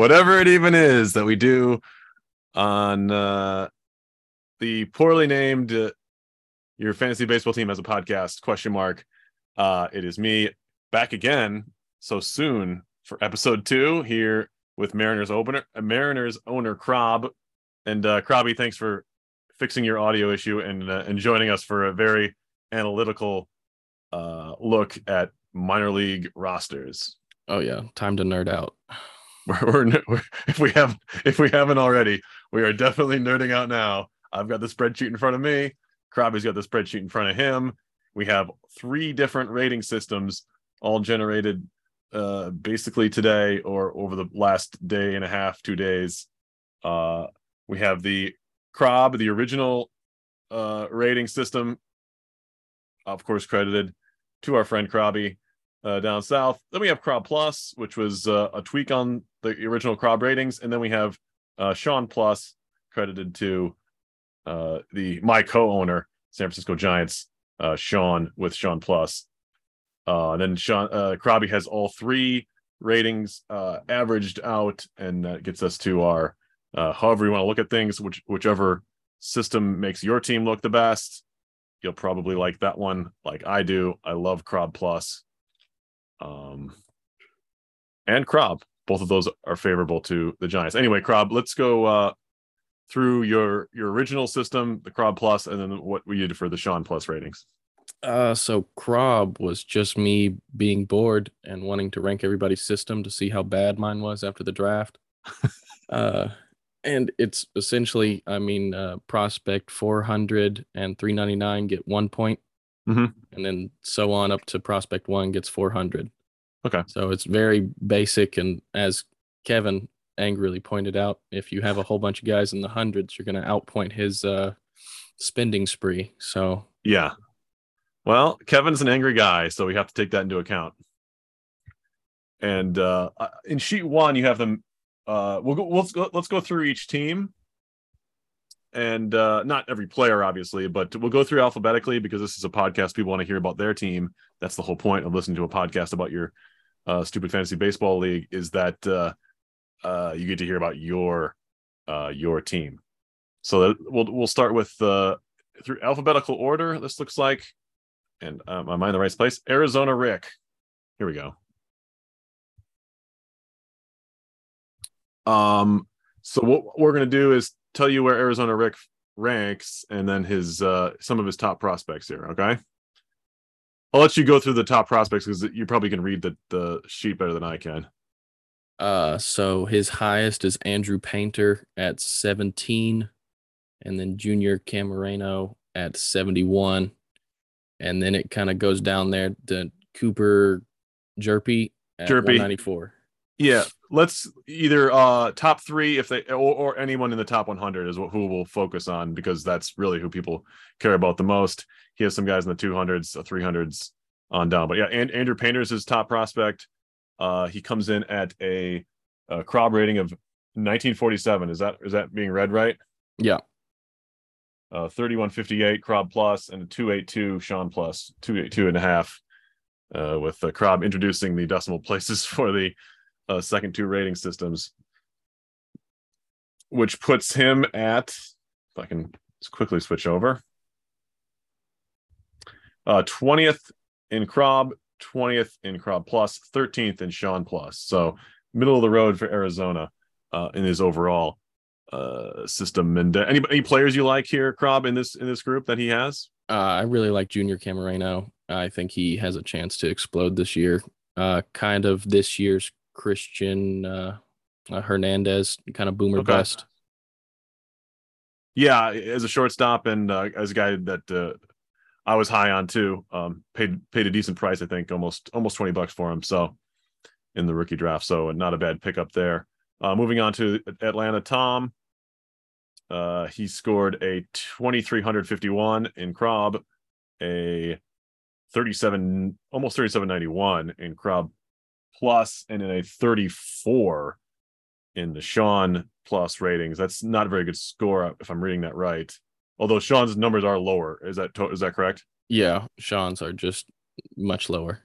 what, whatever it even is that we do on uh, the poorly named uh, your fantasy baseball team as a podcast question mark. Uh, it is me back again so soon for episode two here with Mariners opener, uh, Mariners owner Crob, and uh. Thanks for fixing your audio issue and uh, and joining us for a very analytical uh, look at minor league rosters. Oh yeah, time to nerd out. We're, we're, if we have if we haven't already, we are definitely nerding out now. I've got the spreadsheet in front of me. Krabby's got the spreadsheet in front of him. We have three different rating systems, all generated uh, basically today or over the last day and a half, two days. Uh, we have the Crob, the original uh, rating system, of course, credited to our friend Krabby uh, down south. Then we have Crob Plus, which was uh, a tweak on the original Crob ratings, and then we have uh, Sean Plus, credited to uh, the my co-owner, San Francisco Giants, uh, Sean with Sean Plus. Uh, then Sean uh, Krabby has all three ratings uh, averaged out, and that gets us to our uh, however you want to look at things, which whichever system makes your team look the best. You'll probably like that one, like I do. I love Crob Plus um, and Crob. Both of those are favorable to the Giants. Anyway, Crob, let's go uh, through your your original system, the Crob Plus, and then what we did for the Sean Plus ratings. Uh, so Crob was just me being bored and wanting to rank everybody's system to see how bad mine was after the draft. uh, and it's essentially, I mean, uh, prospect 400 and 399 get one point, Mhm. and then so on up to prospect one gets 400. Okay. So it's very basic. And as Kevin angrily pointed out, if you have a whole bunch of guys in the hundreds, you're going to outpoint his uh, spending spree. So Yeah. Well, Kevin's an angry guy, so we have to take that into account. And uh, in sheet one, you have them. Uh, we'll go. Let's go. Let's go through each team, and uh, not every player, obviously, but we'll go through alphabetically because this is a podcast. People want to hear about their team. That's the whole point of listening to a podcast about your uh, stupid fantasy baseball league. Is that uh, uh, you get to hear about your uh, your team. So that, we'll we'll start with uh, through alphabetical order. This looks like and um, am I in the right place? Arizona Rick. Here we go. Um, so what we're gonna do is tell you where Arizona Rick ranks, and then his uh some of his top prospects here. Okay. I'll let you go through the top prospects because you probably can read the the sheet better than I can. Uh, so his highest is Andrew Painter at 17, and then Junior Caminero at 71, and then it kind of goes down there to Cooper Hjerpe at Hjerpe. 194. Yeah, let's either uh top three if they or, or anyone in the top 100 is what who we'll focus on because that's really who people care about the most. He has some guys in the 200s, the 300s on down, but yeah, and Andrew Painter is his top prospect. Uh, he comes in at a, a Crob rating of 1947. Is that is that being read right? Yeah. Uh, 3158 Crob plus and a 282 Sean plus 282 and a half. Uh, with uh, Crob introducing the decimal places for the uh, second two rating systems, which puts him at, if I can quickly switch over, uh, 20th in Crob, 20th in Crob Plus, 13th in Sean Plus. So middle of the road for Arizona uh, in his overall uh, system. And uh, any any players you like here, Crob, in this in this group that he has? Uh, I really like Junior Caminero. I think he has a chance to explode this year. Uh, kind of this year's Christian uh, uh, Hernandez, kind of boomer Okay. bust. Yeah, as a shortstop and uh, as a guy that uh, I was high on too. Um, paid paid a decent price, I think, almost almost twenty bucks for him. So in the rookie draft, so not a bad pickup there. Uh, moving on to Atlanta, Tom. Uh, he scored a twenty three hundred fifty one in Crob, a thirty seven almost thirty seven ninety one in Crob plus, and in a thirty four in the Sean plus ratings. That's not a very good score if I'm reading that right. Although Sean's numbers are lower. Is that to- is that correct? Yeah, Sean's are just much lower.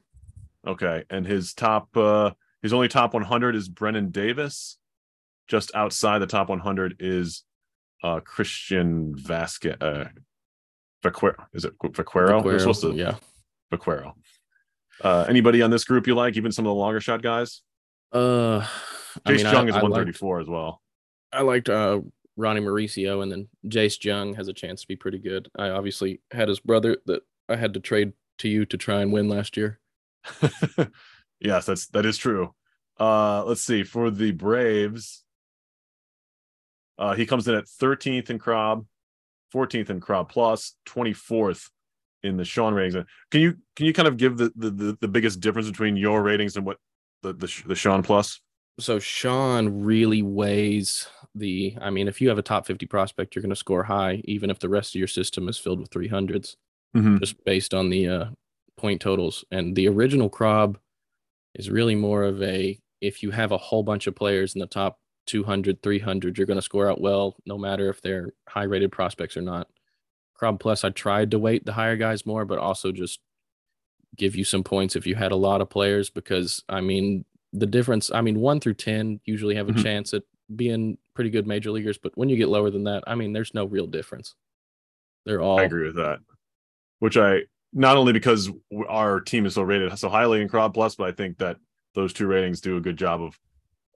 Okay. And his top uh His only top 100 is Brennen Davis. Just outside the top 100 is uh, Christian Vasquez. Uh, Vaquero. Is it Vaquero? To, yeah. Vaquero. Uh, anybody on this group you like? Even some of the longer shot guys. Uh, I Jace mean, Jung is I liked- 134 as well. I liked uh, Ronnie Mauricio, and then Jace Jung has a chance to be pretty good. I obviously had his brother that I had to trade to you to try and win last year. yes, that's that is true. Uh, let's see for the Braves. Uh, he comes in at 13th in Crob, 14th in Crob Plus, 24th in the Sean ratings. Can you can you kind of give the the, the, biggest difference between your ratings and what the the, the Sean Plus? So Sean really weighs the. I mean, if you have a top 50 prospect, you're going to score high, even if the rest of your system is filled with 300s, Mhm. just based on the uh, point totals. And the original Crob is really more of a if you have a whole bunch of players in the top 200, 300, you're going to score out well, no matter if they're high rated prospects or not. Crob Plus, I tried to weight the higher guys more, but also just give you some points if you had a lot of players because I mean the difference I mean 1 through 10 usually have a Mhm. chance at being pretty good major leaguers but when you get lower than that I mean there's no real difference. They're all I agree with that. Which I not only because our team is so rated so highly in Crob Plus, but I think that those two ratings do a good job of.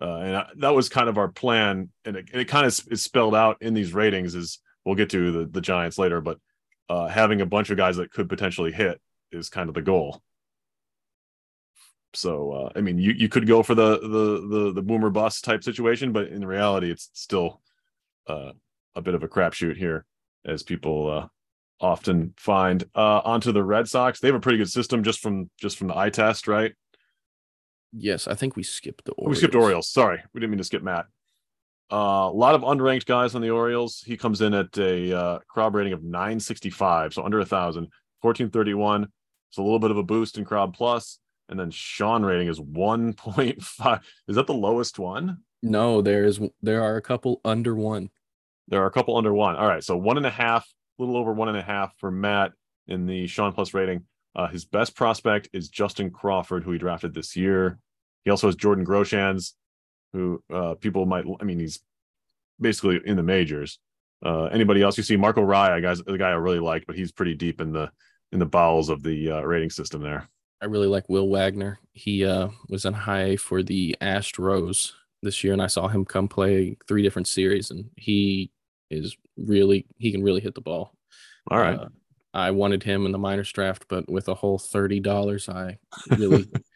Uh, and I, that was kind of our plan, and it, and it kind of is spelled out in these ratings. Is we'll get to the the Giants later, but uh, having a bunch of guys that could potentially hit is kind of the goal. So uh, I mean, you you could go for the the the the boomer bust type situation, but in reality, it's still uh, a bit of a crapshoot here, as people uh, often find. Uh, onto the Red Sox, they have a pretty good system just from just from the eye test, right? Yes, I think we skipped the Orioles. We skipped Orioles. Sorry, we didn't mean to skip Matt. Uh, a lot of unranked guys on the Orioles. He comes in at a uh, Crob rating of 965, so under a thousand, 1431. It's a little bit of a boost in Crob plus, and then Sean rating is 1.5. Is that the lowest one? No, there's there are a couple under one. There are a couple under one. All right, so one and a half, a little over one and a half for Matt in the Sean Plus rating. Uh, his best prospect is Justin Crawford, who he drafted this year. He also has Jordan Groshans, who uh, people might. I mean, he's basically in the majors. Uh, anybody else you see? Marco Raya, guys, the guy I really like, but he's pretty deep in the in the bowels of the uh, rating system there. I really like Will Wagner. He uh, was in high for the Astros this year, and I saw him come play three different series, and he is really he can really hit the ball. All right, Uh, I wanted him in the minors draft, but with a whole thirty dollars, I really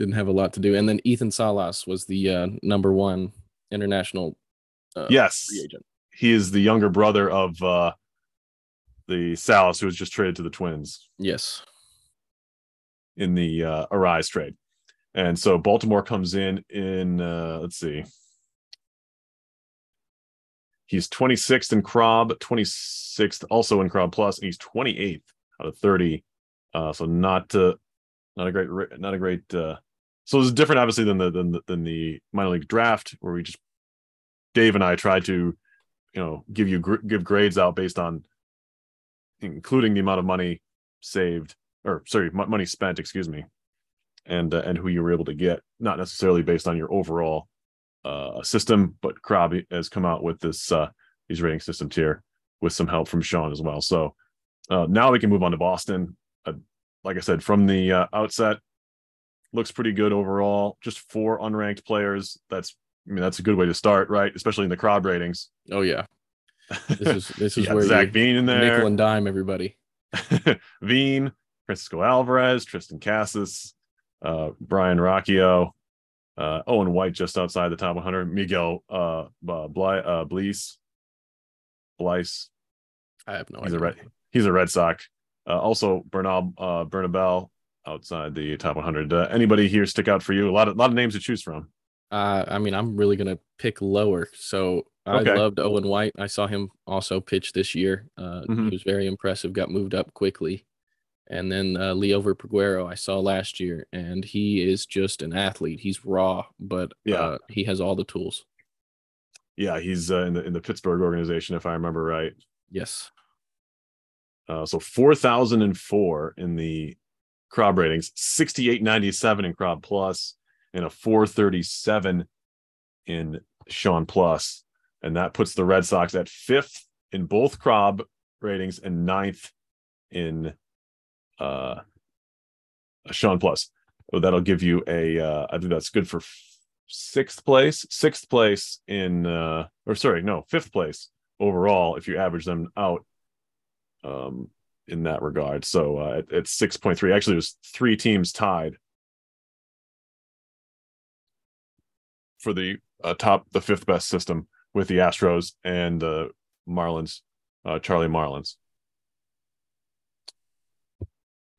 didn't have a lot to do. And then Ethan Salas was the uh, number one international uh, yes, free agent. he is the younger brother of uh, the Salas, who was just traded to the Twins. Yes, in the uh, Arraez trade. And so Baltimore comes in in uh, let's see. He's 26th in Crob, 26th also in Crob Plus, and he's 28th out of 30. Uh, so not uh, not a great not a great uh, so it's different obviously than the than the, than the minor league draft where we just Dave and I tried to you know give you gr- give grades out based on including the amount of money saved or sorry, mo- money spent, excuse me, and uh, and who you were able to get, not necessarily based on your overall uh, system, but Krabby has come out with this uh, these rating systems here with some help from Sean as well. So uh, now we can move on to Boston. Uh, like I said, from the uh, outset, looks pretty good overall. Just four unranked players. That's I mean that's a good way to start, right? Especially in the Crob ratings. oh yeah. This is this is where Zach Veen in there. nickel and dime everybody. Veen, Francisco Alvarez, Tristan Casas, uh, Brayan Rocchio, uh, Owen White just outside the top 100, Miguel uh, uh, Bly, uh, Blease, Blyce. I have no He's a red. He's a Red Sox. Uh, also, Bernal uh, Bernabel outside the top 100. Uh, anybody here stick out for you? A lot of lot of names to choose from. Uh, I mean, I'm really gonna pick lower. So I Okay. loved Owen White. I saw him also pitch this year. Uh, Mhm. He was very impressive. Got moved up quickly, and then uh, Liover Peguero I saw last year, and he is just an athlete. He's raw, but Yeah. uh, he has all the tools. Yeah, he's uh, in the in the Pittsburgh organization, if I remember right. Yes. Uh, so 4,004 in the Crob ratings, 6897 in Crob and a 437 in Sean Plus. And that puts the Red Sox at fifth in both Crob ratings and ninth in uh Sean Plus. So that'll give you a uh I think that's good for sixth place, sixth place in uh or sorry, no, fifth place overall if you average them out um in that regard. So uh it's 6.3. Actually there's three teams tied for the uh, top the fifth best system with the Astros and the Marlins, uh, Charlie Marlins.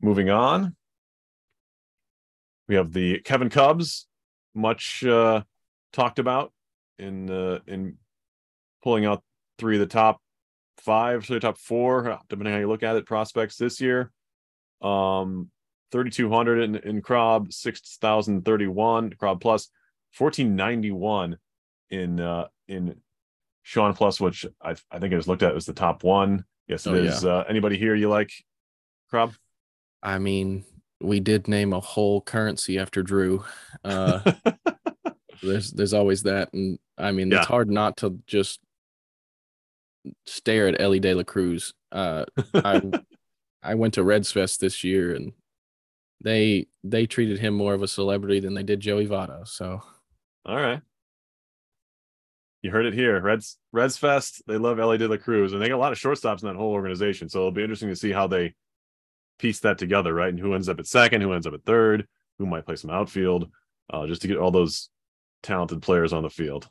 Moving on, we have the Kevin Cubs, much uh, talked about in uh, in pulling out three of the top five, so the top four, depending how you look at it, prospects this year. Um, 3,200 in, in Crob, 6,031 Crob plus, 1491 in uh in Sean Plus, which I I think I just looked at as the top one. Yes, it Oh, is. Uh, anybody here you like, Crob? I mean, we did name a whole currency after Drew. Uh, there's there's always that, and I mean, Yeah. it's hard not to just stare at Elly De La Cruz. Uh, I I went to Reds Fest this year, and they they treated him more of a celebrity than they did Joey Votto. So All right. You heard it here. Reds Reds Fest. They love Elly De La Cruz, and they got a lot of shortstops in that whole organization. So it'll be interesting to see how they piece that together, right? And who ends up at second, who ends up at third, who might play some outfield, uh, just to get all those talented players on the field.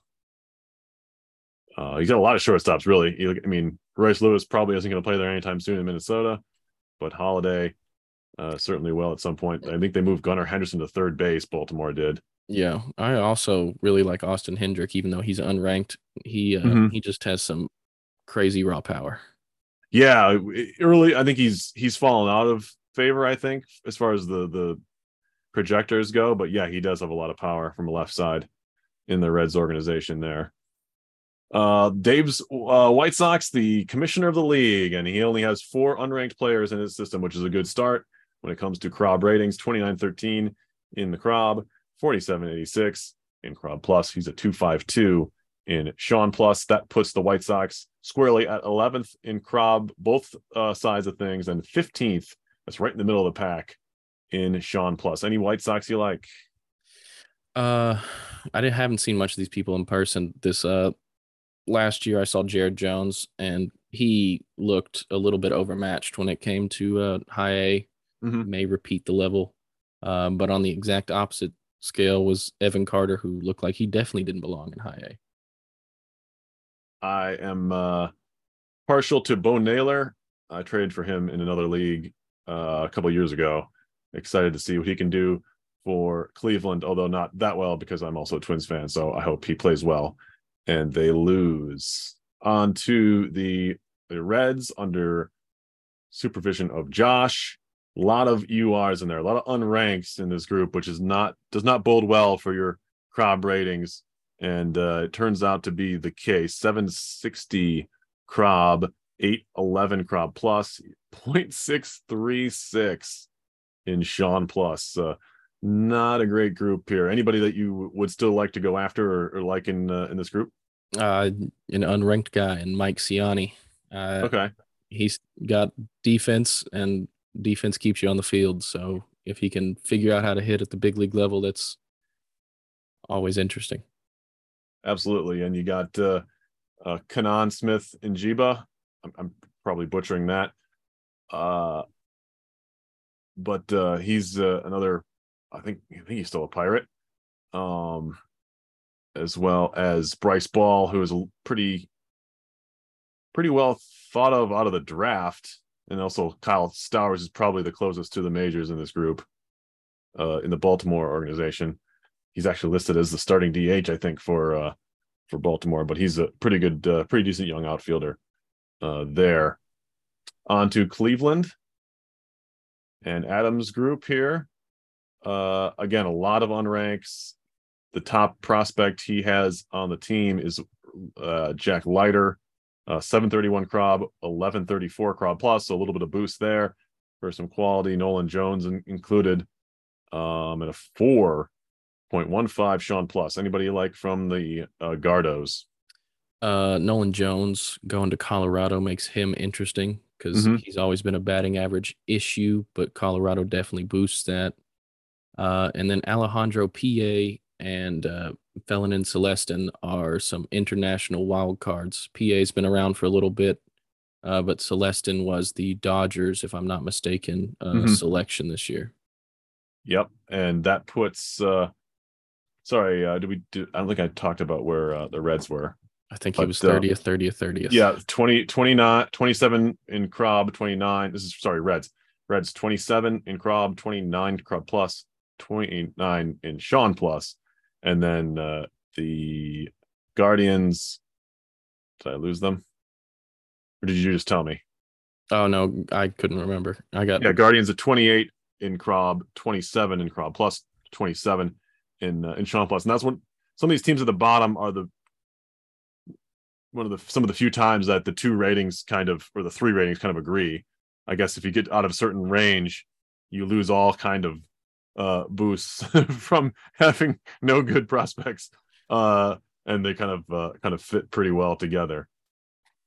Uh, he's got a lot of shortstops, really. You look- I mean, Royce Lewis probably isn't going to play there anytime soon in Minnesota, but Holliday uh, certainly will at some point. I think they moved Gunnar Henderson to third base. Baltimore did. yeah, I also really like Austin Hendrick, even though he's unranked. He uh, Mhm. he just has some crazy raw power. Yeah, early. I think he's he's fallen out of favor. I think as far as the the projectors go, but yeah, he does have a lot of power from the left side in the Reds organization there. Uh, Dave's uh, White Sox, the commissioner of the league, and he only has four unranked players in his system, which is a good start when it comes to Crob ratings 29 13 in the Crob, 47 86 in Crob Plus. He's a 252 in Sean Plus. That puts the White Sox squarely at 11th in Crob, both uh, sides of things, and 15th. That's right in the middle of the pack in Sean Plus. Any White Sox you like? Uh, I didn't, haven't seen much of these people in person. This uh, last year I saw Jared Jones, and he looked a little bit overmatched when it came to uh, high A. Mhm. May repeat the level, um, but on the exact opposite scale was Evan Carter, who looked like he definitely didn't belong in high A. I am uh, partial to Bo Naylor. I traded for him in another league uh, a couple years ago. Excited to see what he can do for Cleveland, although not that well because I'm also a Twins fan. So I hope he plays well and they lose. On to the, the Reds under supervision of Josh. A lot of URs in there, a lot of unranks in this group, which is not does not bode well for your Crob ratings and uh, it turns out to be the case 760 Crob, 811 Crob plus 0.636 in Sean plus. Uh, not a great group here. Anybody that you would still like to go after or, or like in uh, in this group? Uh, an unranked guy, and Mike Siani. Uh, Okay, he's got defense, and defense keeps you on the field. So if he can figure out how to hit at the big league level, that's always interesting. absolutely. And you got uh, uh, Kanan Smith and Jiba. I'm, I'm probably butchering that. Uh, but uh, he's uh, another. I think I think he's still a pirate. Um, as well as Bryce Ball, who is a pretty pretty well thought of out of the draft, and also Kyle Stowers is probably the closest to the majors in this group. Uh, in the Baltimore organization, he's actually listed as the starting DH, I think, for uh, for Baltimore, but he's a pretty good, uh, pretty decent young outfielder uh, there. On to Cleveland and Adams group here. Uh, again, a lot of unranks. The top prospect he has on the team is uh, Jack Leiter, uh, 731 Crob, 1134 Crob plus, so a little bit of boost there for some quality. Nolan Jones in- included, um, and a 4.15 Sean Plus. Anybody you like from the uh, Gardos? Uh, Nolan Jones going to Colorado makes him interesting because Mhm. he's always been a batting average issue, but Colorado definitely boosts that. Uh, and then Alejandro PA and uh, Felon and Celestin are some international wild cards. PA's been around for a little bit, uh, but Celestin was the Dodgers, if I'm not mistaken, uh, Mhm. selection this year. Yep, and that puts. uh Sorry, uh, did we? Do, I don't think I talked about where uh, the Reds were. I think he But, was uh, 30th, 30th, 30th. Yeah, 20, 29, 27 in Crob, 29. This is sorry, Reds. Reds 27 in Crob, 29 Crob plus, 29 in Sean plus. And then uh the Guardians. Did I lose them? Or did you just tell me? Oh, no, I couldn't remember. I got Yeah, Guardians at 28 in Crob, 27 in Crob plus, 27 in uh, in Sean plus. And that's what some of these teams at the bottom are the one of the some of the few times that the two ratings kind of or the three ratings kind of agree. I guess if you get out of a certain range, you lose all kind of uh boosts from having no good prospects. Uh and they kind of uh, kind of fit pretty well together.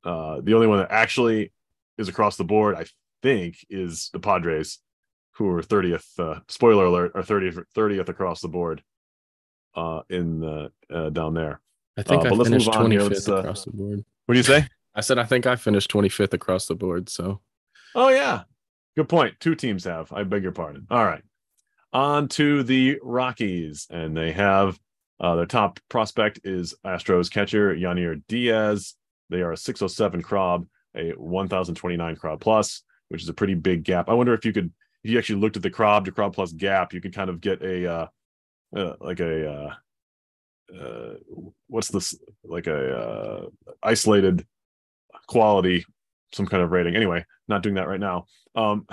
Uh the only one that actually is across the board, I think, is the Padres, who are 30th. Uh, spoiler alert, are 30th 30th across the board uh in the uh, down there. I think Uh, I but let's move finished 25th uh, across the board. What do you say? I said I think I finished 25th across the board. So Oh yeah, good point. Two teams have. I beg your pardon. All right, on to the Rockies, and they have uh, their top prospect is Astros catcher Yainer Diaz. They are a 607 Crob, a 1029 Crob plus, which is a pretty big gap. I wonder if you could, if you actually looked at the Crob to Crob plus gap, you could kind of get a uh, uh like a uh, uh what's this like a uh isolated quality some kind of rating anyway not doing that right now um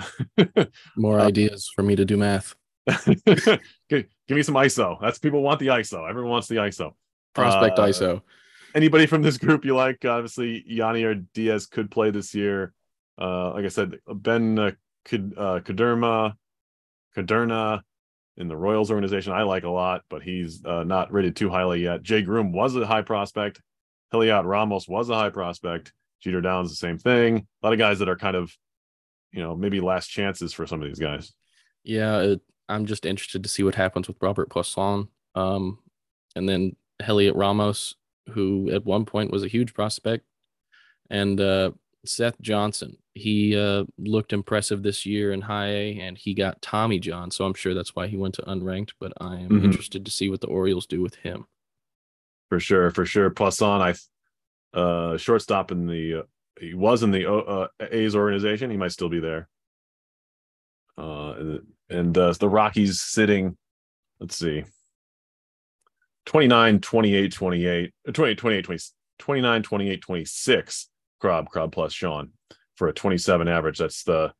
more ideas for me to do math. Give, give me some iso that's people want the iso everyone wants the iso Prospect Uh, ISO. anybody from this group you like obviously Yainer Diaz could play this year uh like i said ben uh, Kud- uh Kuderma, Kuderna in the Royals organization, I like a lot, but he's uh, not rated too highly yet. Jay Groome was a high prospect. Heliot Ramos was a high prospect. Jeter Downs, the same thing. A lot of guys that are kind of, you know, maybe last chances for some of these guys. Yeah, it, I'm just interested to see what happens with Robert Puason. Um, and then Heliot Ramos, who at one point was a huge prospect, and uh, Seth Johnson. He uh, looked impressive this year in high A, and he got Tommy John, so I'm sure that's why he went to unranked. But I am Mhm. interested to see what the Orioles do with him. For sure, for sure. Poisson, I uh shortstop in the uh, he was in the uh, A's organization. He might still be there. Uh and, uh, the Rockies sitting, let's see. 29 28 28 uh, 28 28 20, 29 28 26 Crob Crob plus Sean for a 27 average. That's the,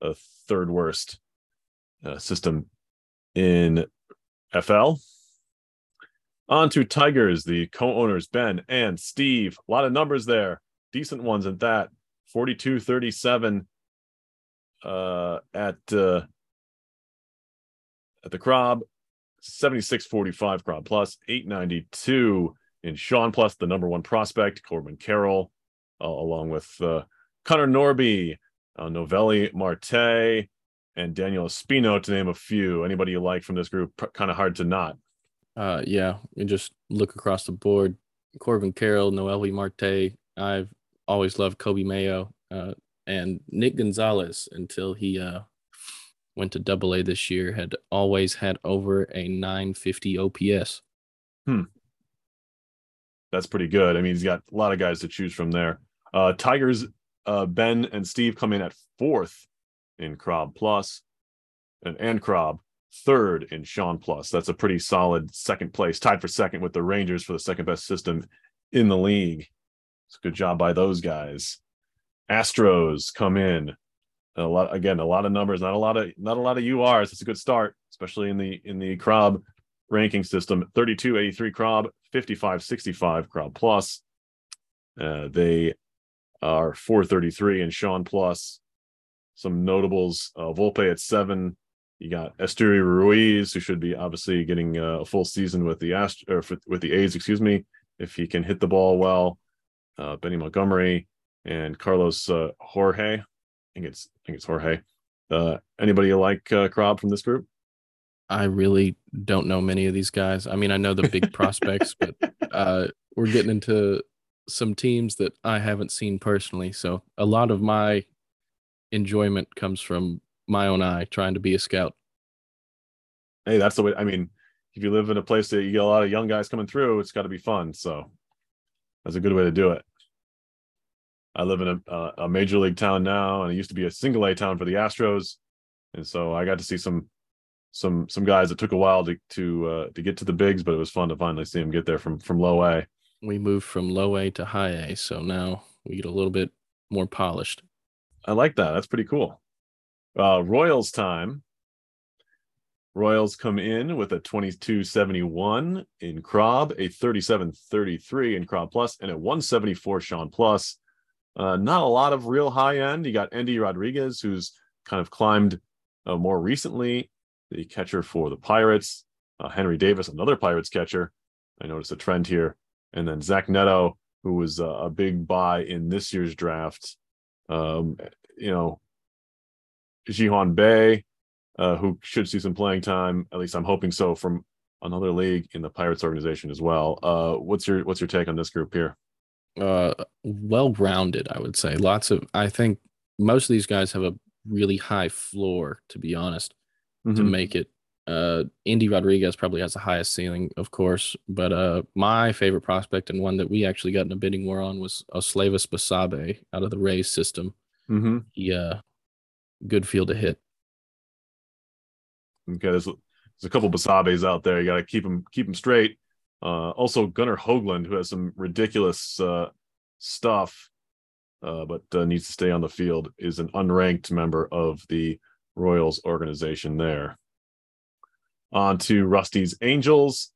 the third worst uh, system in FL. On to Tigers, the co-owners Ben and Steve. A lot of numbers there, decent ones at that. 42 37 uh at uh at the Crob, 76 45 Crob plus, 892 in Sean plus the number one prospect, Corbin Carroll, uh, along with uh Connor Norby, uh, Noelvi Marte, and Daniel Espino, to name a few. Anybody you like from this group, kind of hard to not. Uh, yeah, you just look across the board. Corbin Carroll, Noelvi Marte. I've always loved Coby Mayo uh, and Nick Gonzalez until he uh, went to Double A this year. Had always had over a 950 OPS. Hmm. that's pretty good. I mean, he's got a lot of guys to choose from there. Uh, Tigers, uh, Ben and Steve come in at fourth in Crob Plus, and and Crob third in Sean Plus. That's a pretty solid second place, tied for second with the Rangers for the second best system in the league. It's a good job by those guys. Astros come in a lot again, a lot of numbers, not a lot of not a lot of URs. It's a good start, especially in the in the Crob ranking system 32 83 Crob, 55 65 Crob plus. Uh, they are 433 and Sean plus. Some notables uh, Volpe at seven, You got Esteury Ruiz, who should be obviously getting uh, a full season with the Ast- or with the A's, excuse me, if he can hit the ball well. Uh, Benny Montgomery and Carlos uh, Jorge. I think it's I think it's Jorge. Uh, anybody like uh, Crob from this group? I really don't know many of these guys. I mean, I know the big prospects, but uh, we're getting into some teams that I haven't seen personally. So a lot of my enjoyment comes from my own eye trying to be a scout. Hey, that's the way. I mean, if you live in a place that you get a lot of young guys coming through, it's got to be fun. So that's a good way to do it. I live in a, a major league town now, and it used to be a single A town for the Astros, and so I got to see some some some guys that took a while to to uh, to get to the bigs, but it was fun to finally see them get there from from low A. We moved from low A to high A, so now we get a little bit more polished. I like that. That's pretty cool. Uh, Royals time. Royals come in with a 2271 in Crob, a 3733 in Crob Plus, and a 174 Sean Plus. Uh, not a lot of real high end. You got Endy Rodriguez, who's kind of climbed uh, more recently, the catcher for the Pirates. Uh, Henry Davis, another Pirates catcher. I noticed a trend here. And then Zach Neto, who was a big buy in this year's draft. Um, you know, Ji-hwan Bae, uh, who should see some playing time. At least I'm hoping so from another league in the Pirates organization as well. Uh, what's your what's your take on this group here? Uh, well rounded, I would say. Lots of. I think most of these guys have a really high floor, to be honest, mm-hmm. to make it. Uh, Endy Rodriguez probably has the highest ceiling, of course, but uh, my favorite prospect and one that we actually got in a bidding war on was Osleivis Basabe out of the Rays system. Mm-hmm. He uh, good field to hit. Okay, there's, there's a couple Basabes out there. You got to keep them keep them straight. Uh, also, Gunnar Hoglund, who has some ridiculous uh, stuff, uh, but uh, needs to stay on the field, is an unranked member of the Royals organization there. On to Rusty's Angels.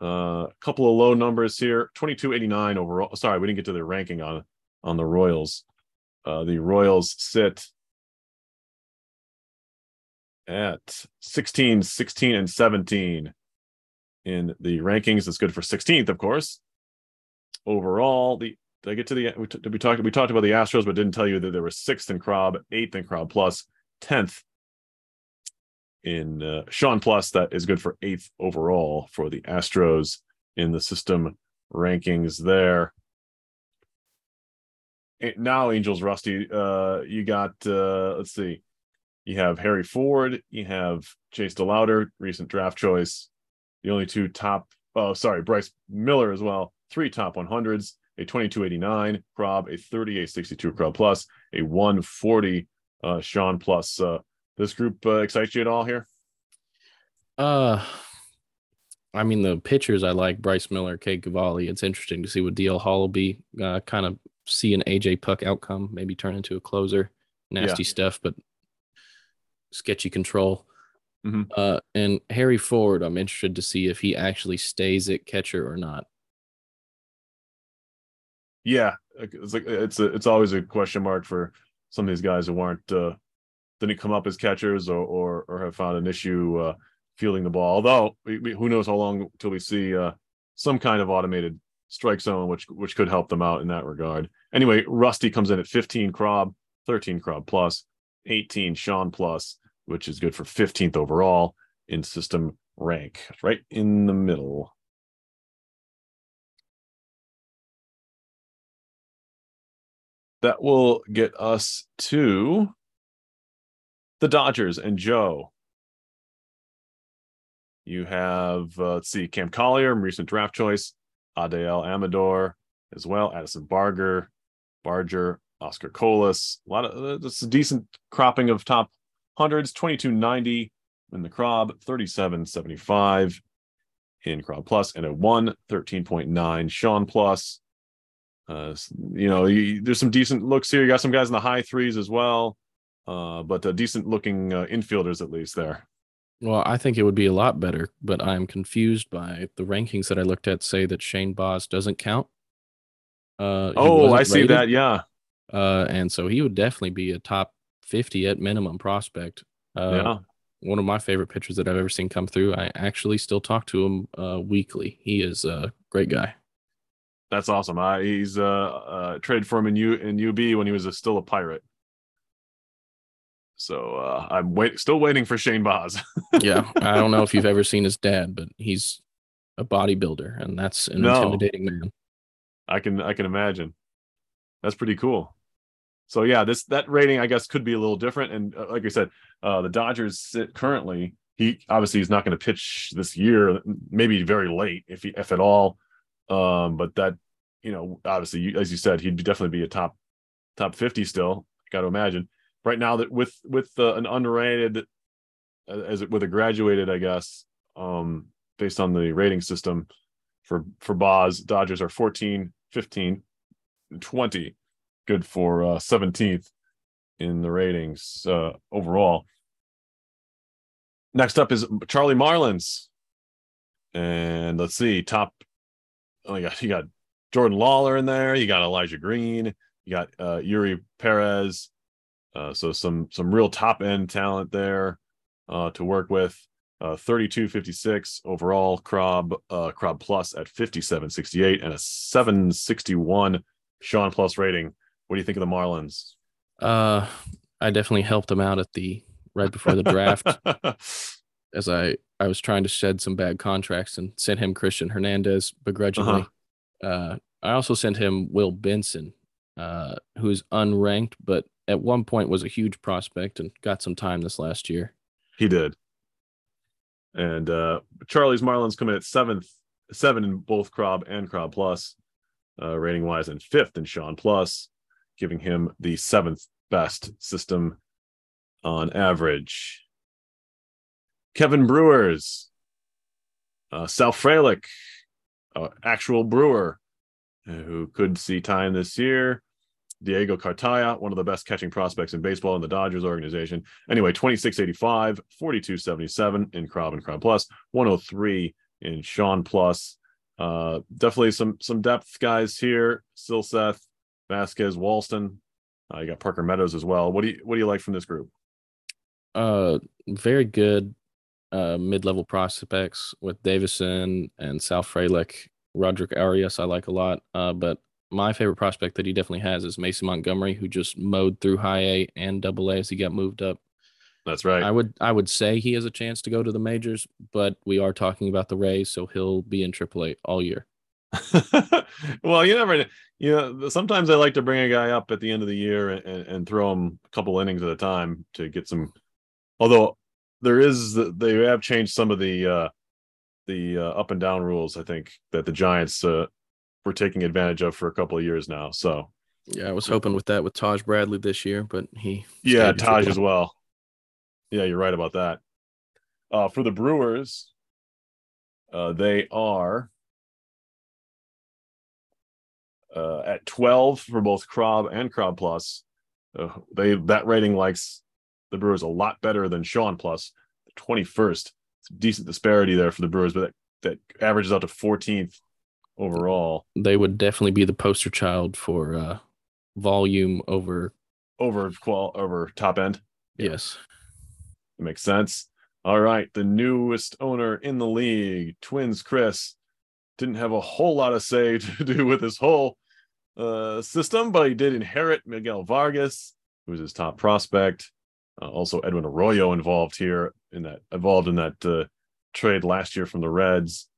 A uh, couple of low numbers here 2289 overall. Sorry, we didn't get to their ranking on on the Royals. Uh, the Royals sit at 16, 16, and 17 in the rankings. That's good for 16th, of course. Overall, the did I get to the t- we talked we talked about the Astros, but didn't tell you that there was sixth in Crob, eighth in Crob plus, tenth in uh, Sean plus. That is good for eighth overall for the Astros in the system rankings there. Now, Angels Rusty, uh, you got uh, let's see, you have Harry Ford, you have Chase DeLauter, recent draft choice. The only two top, oh, sorry, Bryce Miller as well. Three top 100s, a 2289 Crob, a 3862 Crob plus, a 140 uh, Sean plus. Uh, this group uh, excites you at all here? Uh, I mean, the pitchers I like Bryce Miller, Cade Cavalli. It's interesting to see what DL Hall will be. Uh, kind of see an AJ Puk outcome, maybe turn into a closer. Nasty yeah. stuff, but sketchy control. Mm-hmm. Uh, and Harry Ford, I'm interested to see if he actually stays at catcher or not. Yeah, it's like it's a, it's always a question mark for some of these guys who aren't uh, didn't come up as catchers or or, or have found an issue uh, fielding the ball. Although we, we, who knows how long till we see uh, some kind of automated strike zone, which which could help them out in that regard. Anyway, Rusty comes in at 15 Crob, 13 Crob plus, 18 Sean plus, which is good for 15th overall in system rank, right in the middle. That will get us to the Dodgers and Joe. You have, uh, let's see, Cam Collier, recent draft choice, Adael Amador as well, Addison Barger, Barger, Oscar Colas. A lot of that's a decent cropping of top hundreds. 2290 in the Crob, 3775 in Crob Plus, and a 1 13.9 Sean Plus. Uh, you know, you, there's some decent looks here. You got some guys in the high threes as well, uh, but uh, decent looking uh, infielders at least there. Well, I think it would be a lot better, but I'm confused by the rankings that I looked at say that Shane Baz doesn't count. Uh, oh, I see that. Yeah. Uh, and so he would definitely be a top 50 at minimum prospect. Uh, yeah. one of my favorite pitchers that I've ever seen come through. I actually still talk to him uh, weekly. He is a great guy. That's awesome. Uh, he's uh, uh, traded for him in U in UB when he was a, still a pirate. So uh, I'm wait still waiting for Shane Baz. yeah, I don't know if you've ever seen his dad, but he's a bodybuilder, and that's an No. intimidating man. I can I can imagine. That's pretty cool. So yeah, this that rating I guess could be a little different. And uh, like I said, uh, the Dodgers sit currently. He obviously is not going to pitch this year, maybe very late if he, if at all. Um, but that you know, obviously, as you said, he'd definitely be a top top fifty still. Got to imagine right now that with with uh, an unrated uh, as it with a graduated, I guess, um, based on the rating system for for Baz, Dodgers are 14, 15, 20, good for uh, 17th in the ratings uh, overall. Next up is Charlie Marlins, and let's see, top. Oh, you got you got Jordan Lawlar in there. You got Elijah Green. You got uh, Eury Perez. Uh, so some some real top end talent there uh, to work with. Uh, 32.56 overall. Crob uh, Crob Plus at 57.68 and a 761 Sean Plus rating. What do you think of the Marlins? Uh, I definitely helped him out at the right before the draft as I I was trying to shed some bad contracts and sent him Christian Hernandez begrudgingly. uh I also sent him Will Benson, uh, who's unranked, but at one point was a huge prospect and got some time this last year. he did. And uh, Charlie's Marlins come in at seventh, seven in both Crob and Crob Plus, uh, rating wise, and fifth in Sean Plus, giving him the seventh best system on average. Kevin Brewers, uh, Sal Frelick, uh, actual Brewer, who could see time this year. Diego Cartaya, one of the best catching prospects in baseball in the Dodgers organization. Anyway, 2685, 4277 in Crob and Crob Plus, 103 in Sean Plus. Uh, definitely some some depth guys here. Silseth, Vasquez, Walston. Uh, you got Parker Meadows as well. What do you what do you like from this group? Uh, very good uh, mid-level prospects with Davison and Sal Frelick. Roderick Arias, I like a lot. Uh, but my favorite prospect that he definitely has is Mason Montgomery, who just mowed through high A and double A as he got moved up. That's right. I would I would say he has a chance to go to the majors, but we are talking about the Rays, so he'll be in AAA all year. well, you never, you know, sometimes I like to bring a guy up at the end of the year and, and throw him a couple innings at a time to get some. Although there is, they have changed some of the uh the uh, up and down rules. I think that the Giants uh, were taking advantage of for a couple of years now. So Yeah, I was hoping with that with Taj Bradley this year, but he yeah, Taj as well. Yeah, you're right about that. Uh, for the Brewers, uh, they are uh, at 12 for both Crob and Crob Plus. Uh, they that rating likes the Brewers a lot better than Sean Plus. 21st, it's a decent disparity there for the Brewers, but that, that averages out to 14th overall They would definitely be the poster child for uh volume over over qual over top end. yes. That makes sense. All right. The newest owner in the league, Twins Chris, didn't have a whole lot of say to do with this whole uh, system, but he did inherit Miguel Vargas, who was his top prospect. Uh, also, Edwin Arroyo involved here in that involved in that uh, trade last year from the Reds.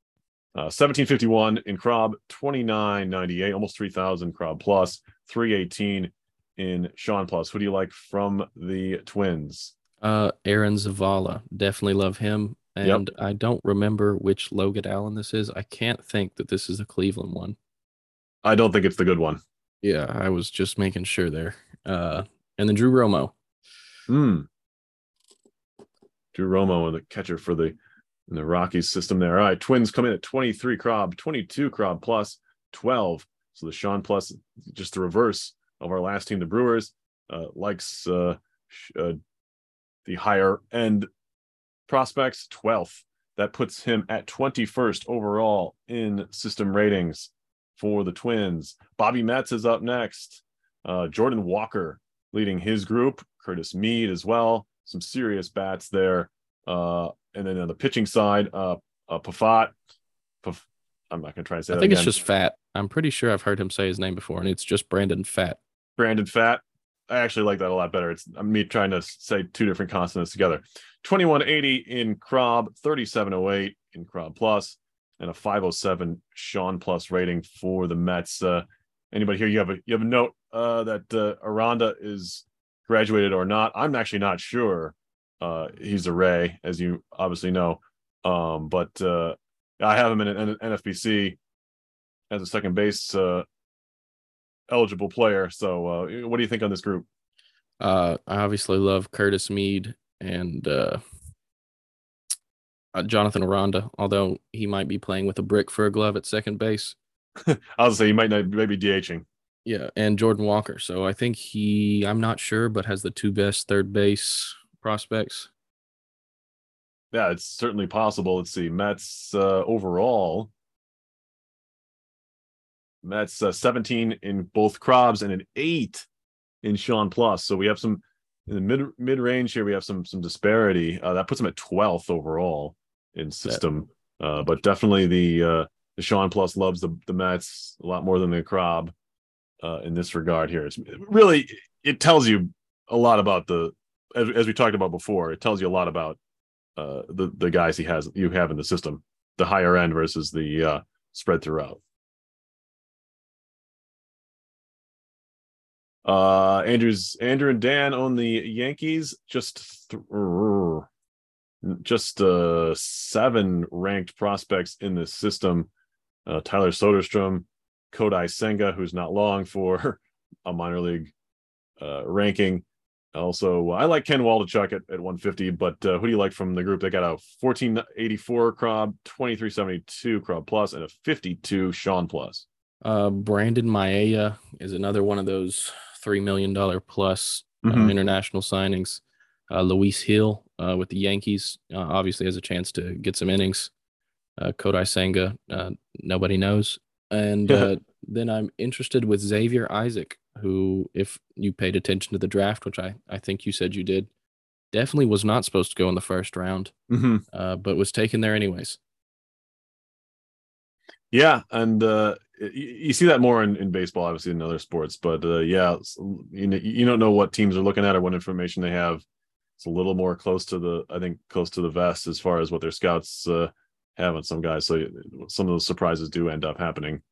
Uh, 1751 in Crob, 2998, almost 3000 Crob plus, 318 in Sean plus. Who do you like from the Twins? Uh Aaron Zavala. Definitely love him. Yep. And I don't remember which Logan Allen this is. I can't think that this is the Cleveland one. I don't think it's the good one. Yeah, I was just making sure there. Uh and then Drew Romo. Hmm. Drew Romo, and the catcher for the in the Rockies system there. All right, Twins come in at 23 Crob, 22 Crob plus 12. So the Sean plus, just the reverse of our last team, the Brewers, uh, likes uh, uh, the higher end prospects, 12th. That puts him at 21st overall in system ratings for the Twins. Bobby Metz is up next. Uh, Jordan Walker leading his group. Curtis Mead as well. Some serious bats there Uh, and then on the pitching side, uh, uh Pafat. Paf- I'm not gonna try to say. I think it's just Fat. I'm pretty sure I've heard him say his name before, and it's just Brandon Pfaadt. Brandon Pfaadt. I actually like that a lot better. It's me trying to say two different consonants together. 2180 in Crob, 3708 in Crob Plus, and a 507 Sean Plus rating for the Mets. Uh, anybody here? You have a you have a note uh, that uh, Aranda is graduated or not. I'm actually not sure. Uh, he's a Ray, as you obviously know, um, but uh, I have him in an NFBC as a second base uh, eligible player. So, uh, what do you think on this group? Uh, I obviously love Curtis Mead and uh, uh, Jonathan Aranda, although he might be playing with a brick for a glove at second base. I was say he might not maybe DHing. Yeah, and Jordan Walker. So I think he, I'm not sure, but has the two best third base prospects. Yeah, it's certainly possible. Let's see, Mets uh, overall. Mets uh, 17 in both Crobs and an eight in Sean Plus. So we have some in the mid mid range here. We have some some disparity. Uh, that puts him at 12th overall in system. Yeah. Uh, but definitely the uh, the Sean Plus loves the the Mets a lot more than the Crob uh, in this regard. Here, it's really it tells you a lot about the as, as we talked about before. It tells you a lot about uh, the the guys he has you have in the system, the higher end versus the uh, spread throughout. Uh, Andrew's Andrew and Dan own the Yankees. Just th- just uh, seven ranked prospects in the system. Uh, Tyler Soderstrom, Kodai Senga, who's not long for a minor league uh, ranking. Also, I like Ken Waldichuk at, at 150, but uh, who do you like from the group? They got a 1484 Crob, 2372 Crob Plus, and a 52 Sean Plus. Uh, Brandon Maeda is another one of those $3 million plus uh, mm-hmm. international signings. Uh, Luis Gil uh, with the Yankees obviously has a chance to get some innings. Kodai Senga, nobody knows. And then I'm interested with Xavier Isaac, who, if you paid attention to the draft, which I, I think you said you did, definitely was not supposed to go in the first round, mm-hmm. uh, but was taken there anyways. Yeah, and uh, you, see that more in, in baseball, obviously, in other sports. But uh, yeah, you you don't know what teams are looking at or what information they have. It's a little more close to the, I think, close to the vest as far as what their scouts uh, have on some guys. So some of those surprises do end up happening.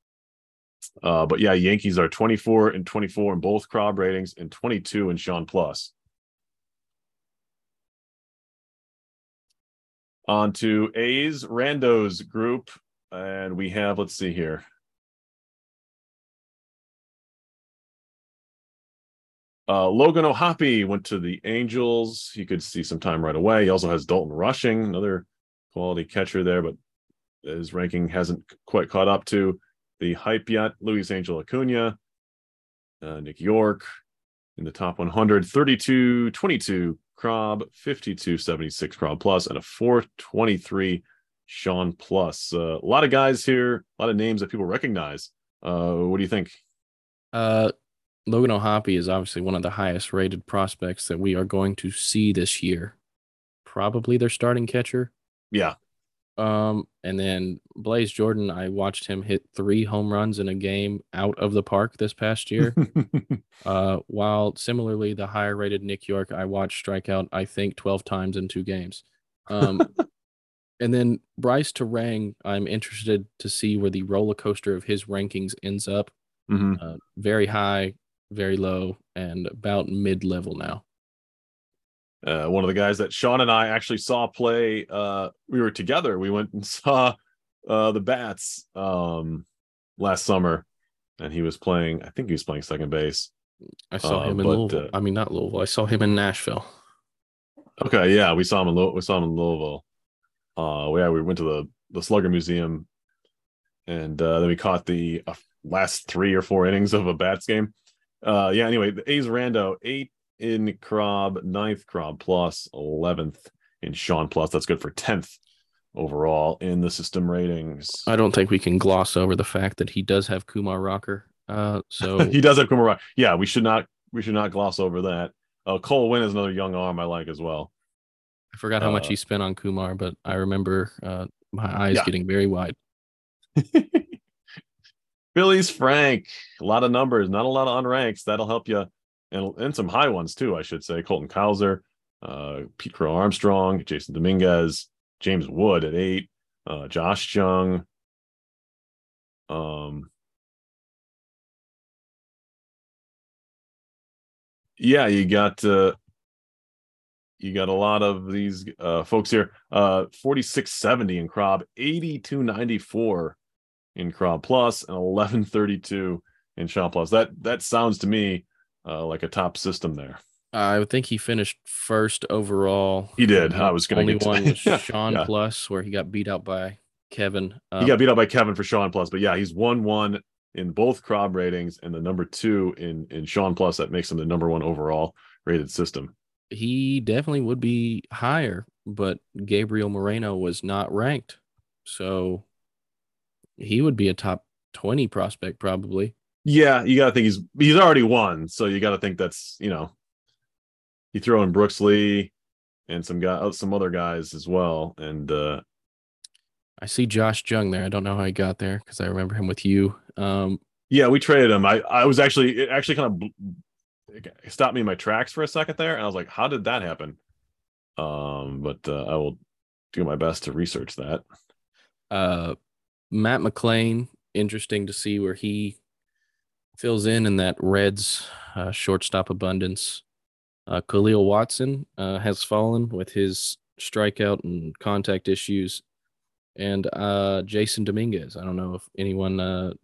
Uh, but yeah, Yankees are 24 and 24 in both Crob ratings and 22 in Sean Plus. On to A's Randos group. And we have, let's see here. Uh, Logan O'Hoppe went to the Angels. He could see some time right away. He also has Dalton Rushing, another quality catcher there, but his ranking hasn't quite caught up to the hype yet. Luis Angel Acuna, uh, Nick Yorke in the top 100, 32 22 Crob, 52 76 Crob plus, and a 423 Sean plus. Uh, a lot of guys here, a lot of names that people recognize. Uh, what do you think? Uh, Logan O'Hoppe is obviously one of the highest rated prospects that we are going to see this year. Probably their starting catcher. Yeah. Um, and then Blaze Jordan, I watched him hit three home runs in a game out of the park this past year. uh, while similarly, the higher rated Nick Yorke, I watched strike out, I think, 12 times in two games. Um, and then Brice Turang, I'm interested to see where the roller coaster of his rankings ends up. Mm-hmm. Uh, very high, very low, and about mid level now. Uh, one of the guys that Sean and I actually saw play. Uh, we were together. We went and saw uh, the Bats um, last summer, and he was playing. I think he was playing second base. I saw uh, him in but, Louisville. Uh, I mean, not Louisville. I saw him in Nashville. Okay, yeah, we saw him in Louisville. We saw him in Louisville. Uh, yeah, we went to the the Slugger Museum, and uh, then we caught the uh, last three or four innings of a Bats game. Uh, yeah. Anyway, the A's Rando eight in Crob, ninth Crob plus, 11th in Sean plus. That's good for 10th overall in the system ratings. I don't think we can gloss over the fact that he does have Kumar Rocker. Uh, so he does have Kumar Rocker. Yeah, we should not we should not gloss over that. Uh, Cole Winn is another young arm I like as well. I forgot how much Uh, he spent on Kumar, but I remember uh, my eyes Yeah. getting very wide. Phillies Frank, a lot of numbers, not a lot of unranks. That'll help you, and and some high ones too, I should say. Colton Cowser, uh, Pete Crow Armstrong, Jasson Dominguez, James Wood at eight, uh, Josh Jung. Um, yeah, you got uh, you got a lot of these uh, folks here. Uh, forty six seventy in Crob, eighty two ninety four in Crob Plus and 1132 in Sean Plus. That that sounds to me uh, like a top system there. I would think he finished first overall. He did. I was going only to one was Sean yeah. Plus, where he got beat out by Kevin. He Um, got beat out by Kevin for Sean Plus, but yeah, he's one one in both Crob ratings and the number two in in Sean Plus. That makes him the number one overall rated system. he definitely would be higher, but Gabriel Moreno was not ranked. So he would be a top 20 prospect probably. Yeah, you got to think he's he's already won, so you got to think that's you know you throw in Brooks Lee and some guy some other guys as well, and uh I see Josh Jung there. I don't know how he got there because I remember him with you. Um, Yeah, we traded him. I I was actually it actually kind of it stopped me in my tracks for a second there, and I was like, "How did that happen?" Um, but uh, I will do my best to research that. uh, Matt McLain, interesting to see where he fills in in that Reds uh, shortstop abundance. Uh, Khalil Watson uh, has fallen with his strikeout and contact issues. And uh, Jasson Dominguez. I don't know if anyone uh,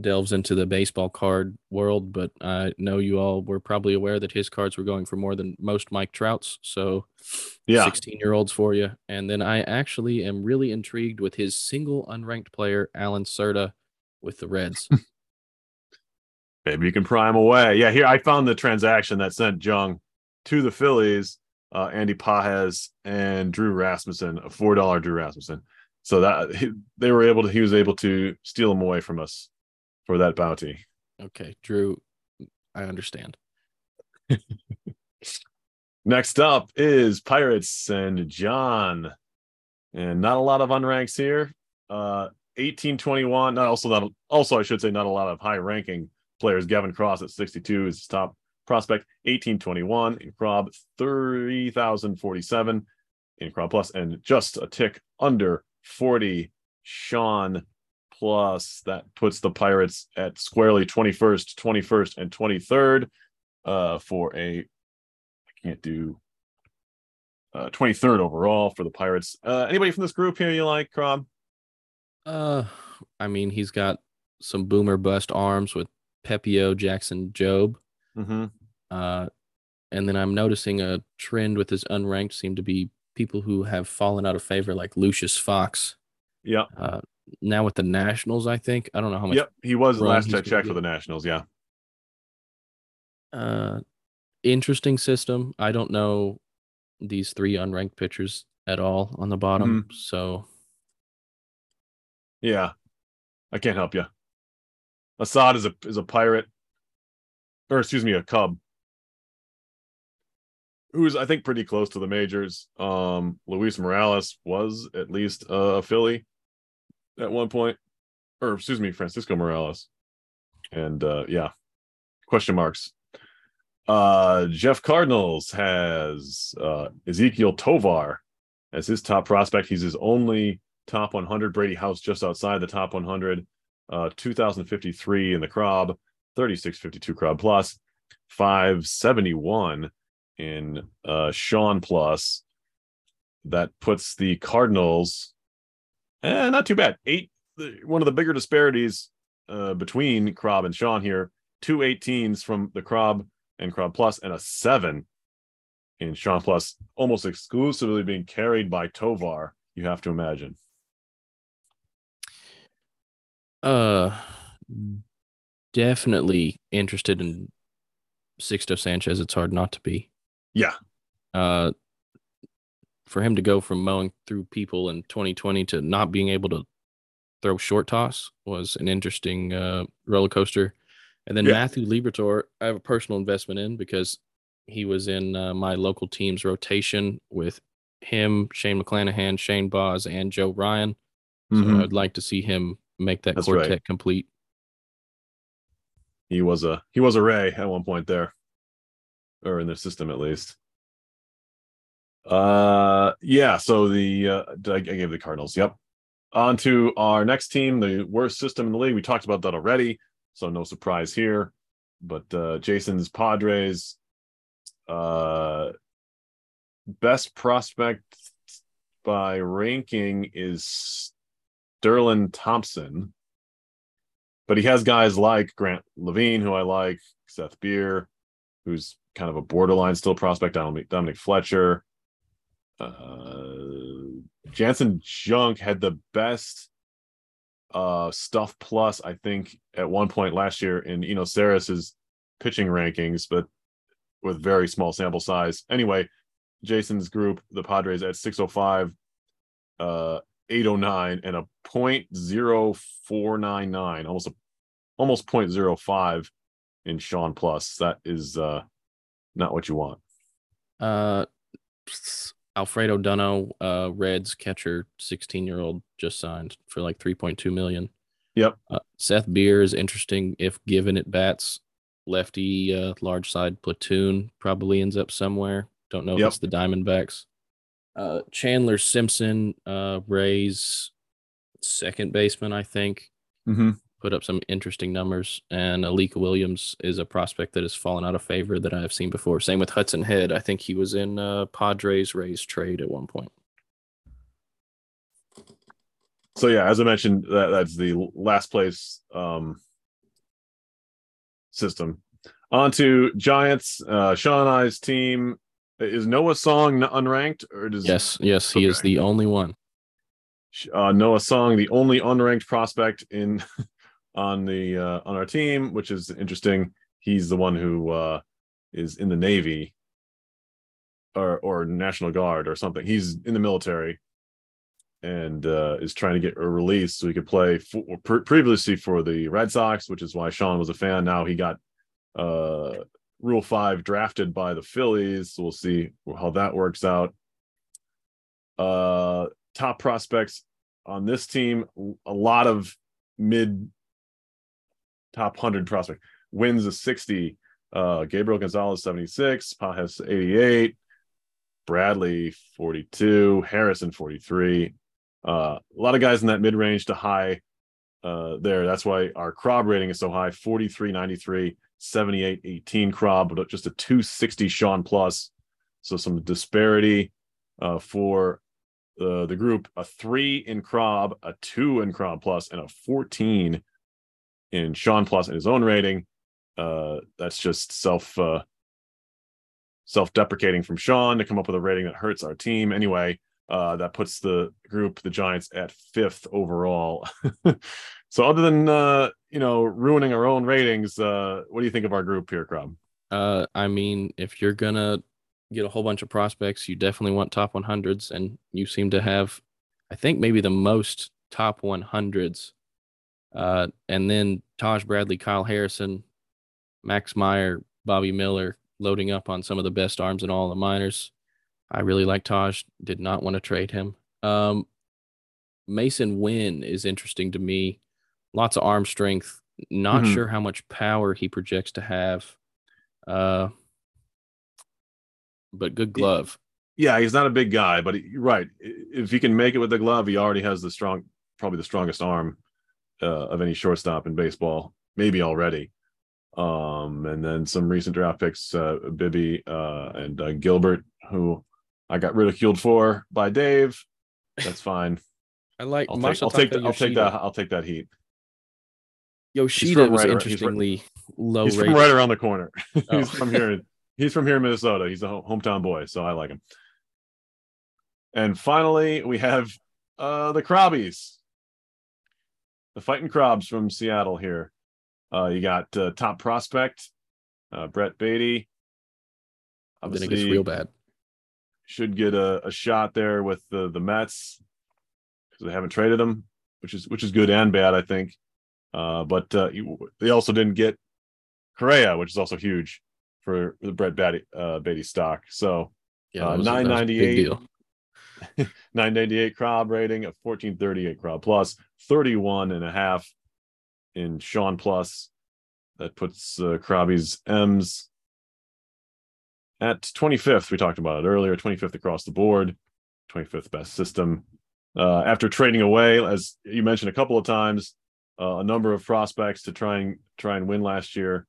delves into the baseball card world, but I know you all were probably aware that his cards were going for more than most Mike Trout's. So, Yeah. 16 year olds for you. And then I actually am really intrigued with his single unranked player, Allan Cerda, with the Reds. Maybe you can pry him away. Yeah, here I found the transaction that sent Jung to the Phillies, uh, Andy Pages and Drew Rasmussen, a four dollar Drew Rasmussen. So that he, they were able to, he was able to steal him away from us for that bounty. okay, Drew, I understand. Next up is Pirates and John. And not a lot of unranks here. Uh 1821. Not also not also I should say not a lot of high ranking players. Gavin Cross at 62 is his top prospect. 1821 in Crob, 30,047 in Crob Plus, and just a tick under 40 Sean Plus. That puts the Pirates at squarely 21st, 21st, and 23rd uh for a I can't do uh 23rd overall for the Pirates. Uh anybody from this group here you like, Rob? Uh, I mean, he's got some boomer bust arms with Pepiot, Jackson, Jobe. Mm-hmm. Uh, and then I'm noticing a trend with his unranked seem to be people who have fallen out of favor, like Lucius Fox. Yeah. Uh, now with the Nationals, I think I don't know how much Yep. He was last I checked for the Nationals. Yeah. uh interesting system. I don't know these three unranked pitchers at all on the bottom. Mm-hmm. So Yeah. I can't help you. Assad is a is a pirate. Or excuse me, a cub. Who's I think pretty close to the majors. Um Luis Morales was at least a Philly at one point. Or excuse me, Francisco Morales. And uh yeah. Question marks. Uh Jeff Cardinals has uh Ezequiel Tovar as his top prospect. He's his only top 100. Brady House just outside the top 100. Uh, 2053 in the Crob, 3652 Crob plus, 571 in uh, Sean plus. That puts the Cardinals, eh, not too bad. Eight, one of the bigger disparities uh, between Crob and Sean here. Two 18s from the Crob and Crob plus, and a seven in Sean plus, almost exclusively being carried by Tovar. You have to imagine. Uh, definitely interested in Sixto Sanchez. It's hard not to be. Yeah. Uh, for him to go from mowing through people in 2020 to not being able to throw short toss was an interesting uh, roller coaster. And then Yeah. Matthew Liberatore, I have a personal investment in because he was in uh, my local team's rotation with him, Shane McClanahan, Shane Baz, and Joe Ryan. So Mhm. I'd like to see him make that That's right. quartet complete. He was a he was a Ray at one point there, or in the system at least. Uh, yeah. So the uh, I, I gave the Cardinals. Yep. On to our next team, the worst system in the league. We talked about that already, so no surprise here. But uh, Jason's Padres, uh, best prospect by ranking is Sterling Thompson but he has guys like Grant Lavigne, who I like, Seth Beer, who's kind of a borderline still prospect, Dominic, Dominic Fletcher. Uh, Janson Junk had the best uh, stuff plus, I think, at one point last year in Eno Sarris's pitching rankings, but with very small sample size. Anyway, Jason's group, the Padres at 605, uh, 809 and a 0.0499 almost a almost 0.05 in Sean plus that is uh not what you want Uh, Alfredo Duno, uh, Reds catcher, 16 year old, just signed for like 3.2 million. Yep. Uh, Seth Beer is interesting if given at bats. Lefty, uh, large side platoon probably ends up somewhere. Don't know if Yep. it's the Diamondbacks. Uh, Chandler Simpson, uh, Rays second baseman, I think, mm-hmm. Put up some interesting numbers. And Alika Williams is a prospect that has fallen out of favor that I have seen before. Same with Hudson Head. I think he was in uh, Padres Rays trade at one point. so yeah as i mentioned that that's the last place um system on to giants uh sean and i's team is noah song unranked or does Yes, yes, he is the only one. uh, Noah Song, the only unranked prospect in on the uh, on our team, which is interesting. He's the one who uh, is in the Navy or or National Guard or something. He's in the military and uh, is trying to get a release so he could play for, pre- previously for the Red Sox, which is why Sean was a fan. Now he got uh, Rule Five drafted by the Phillies. So we'll see how that works out. Uh, top prospects on this team, a lot of mid top 100 prospect wins a 60. Uh, Gabriel Gonzalez 76, Pages 88, Bradley 42, Harrison 43. Uh, a lot of guys in that mid range to high uh, there. That's why our Crob rating is so high 43, 93, 78, 18 Crob, but just a 260 Sean plus. So some disparity uh, for uh, the group a three in Crob, a two in Crob plus, and a 14 in Sean plus in his own rating. Uh, that's just self uh, self-deprecating from Sean to come up with a rating that hurts our team. Anyway, uh, that puts the group, the Giants, at fifth overall. so, other than uh, you know ruining our own ratings, uh, what do you think of our group here, Crob? Uh, I mean, if you're gonna get a whole bunch of prospects, you definitely want top 100s, and you seem to have, I think, maybe the most top 100s. Uh, and then Taj Bradley, Kyle Harrison, Max Meyer, Bobby Miller, loading up on some of the best arms in all the minors. I really like Taj. Did not want to trade him. Um, Masyn Winn is interesting to me. Lots of arm strength. Not Mhm. sure how much power he projects to have. Uh, but good glove. Yeah, he's not a big guy, but he, right. If he can make it with the glove, he already has the strong, probably the strongest arm uh, of any shortstop in baseball, maybe already. Um, and then some recent draft picks, uh, Bibee uh, and uh, Gilbert, who I got ridiculed for by Dave. That's fine. I like I'll take, I'll take, that, I'll take that. I'll take that heat. Yoshida was right around- he's interestingly low He's rated. from right around the corner. he's Oh. from here. He's from here in Minnesota. He's a hometown boy, so I like him. And finally, we have uh the Crobbies, the fighting Crobs from Seattle. Here, uh, you got uh, top prospect uh, Brett Baty. then it gets Obviously, real bad. should get a, a shot there with the the Mets because they haven't traded him, which is which is good and bad, I think. Uh, but uh, you, they also didn't get Correa, which is also huge for the Brett Baty uh, Baty stock. So Yeah, uh, that was 998. deal. 998 Crob rating, a 1438 Crob plus, 31 and a half in Sean plus. That puts uh, Krabby's M's at 25th. We talked about it earlier, 25th across the board, 25th best system. Uh, after trading away, as you mentioned a couple of times, uh, a number of prospects to try and try and win last year.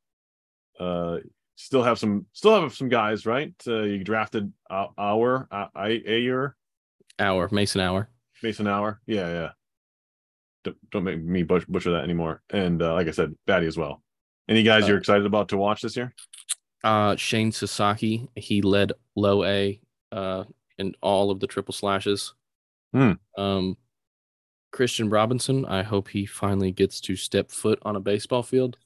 Uh, still have some, still have some guys, right? Uh, you drafted our, our, Ayer, Hour, Mason Auer. Mason Auer, yeah, yeah. Don't, don't make me butcher that anymore. And uh, like I said, Batty as well. Any guys Uh, you're excited about to watch this year? Uh, Shane Sasaki, he led low A uh, in all of the triple slashes. Hmm. Um, Christian Robinson, I hope he finally gets to step foot on a baseball field.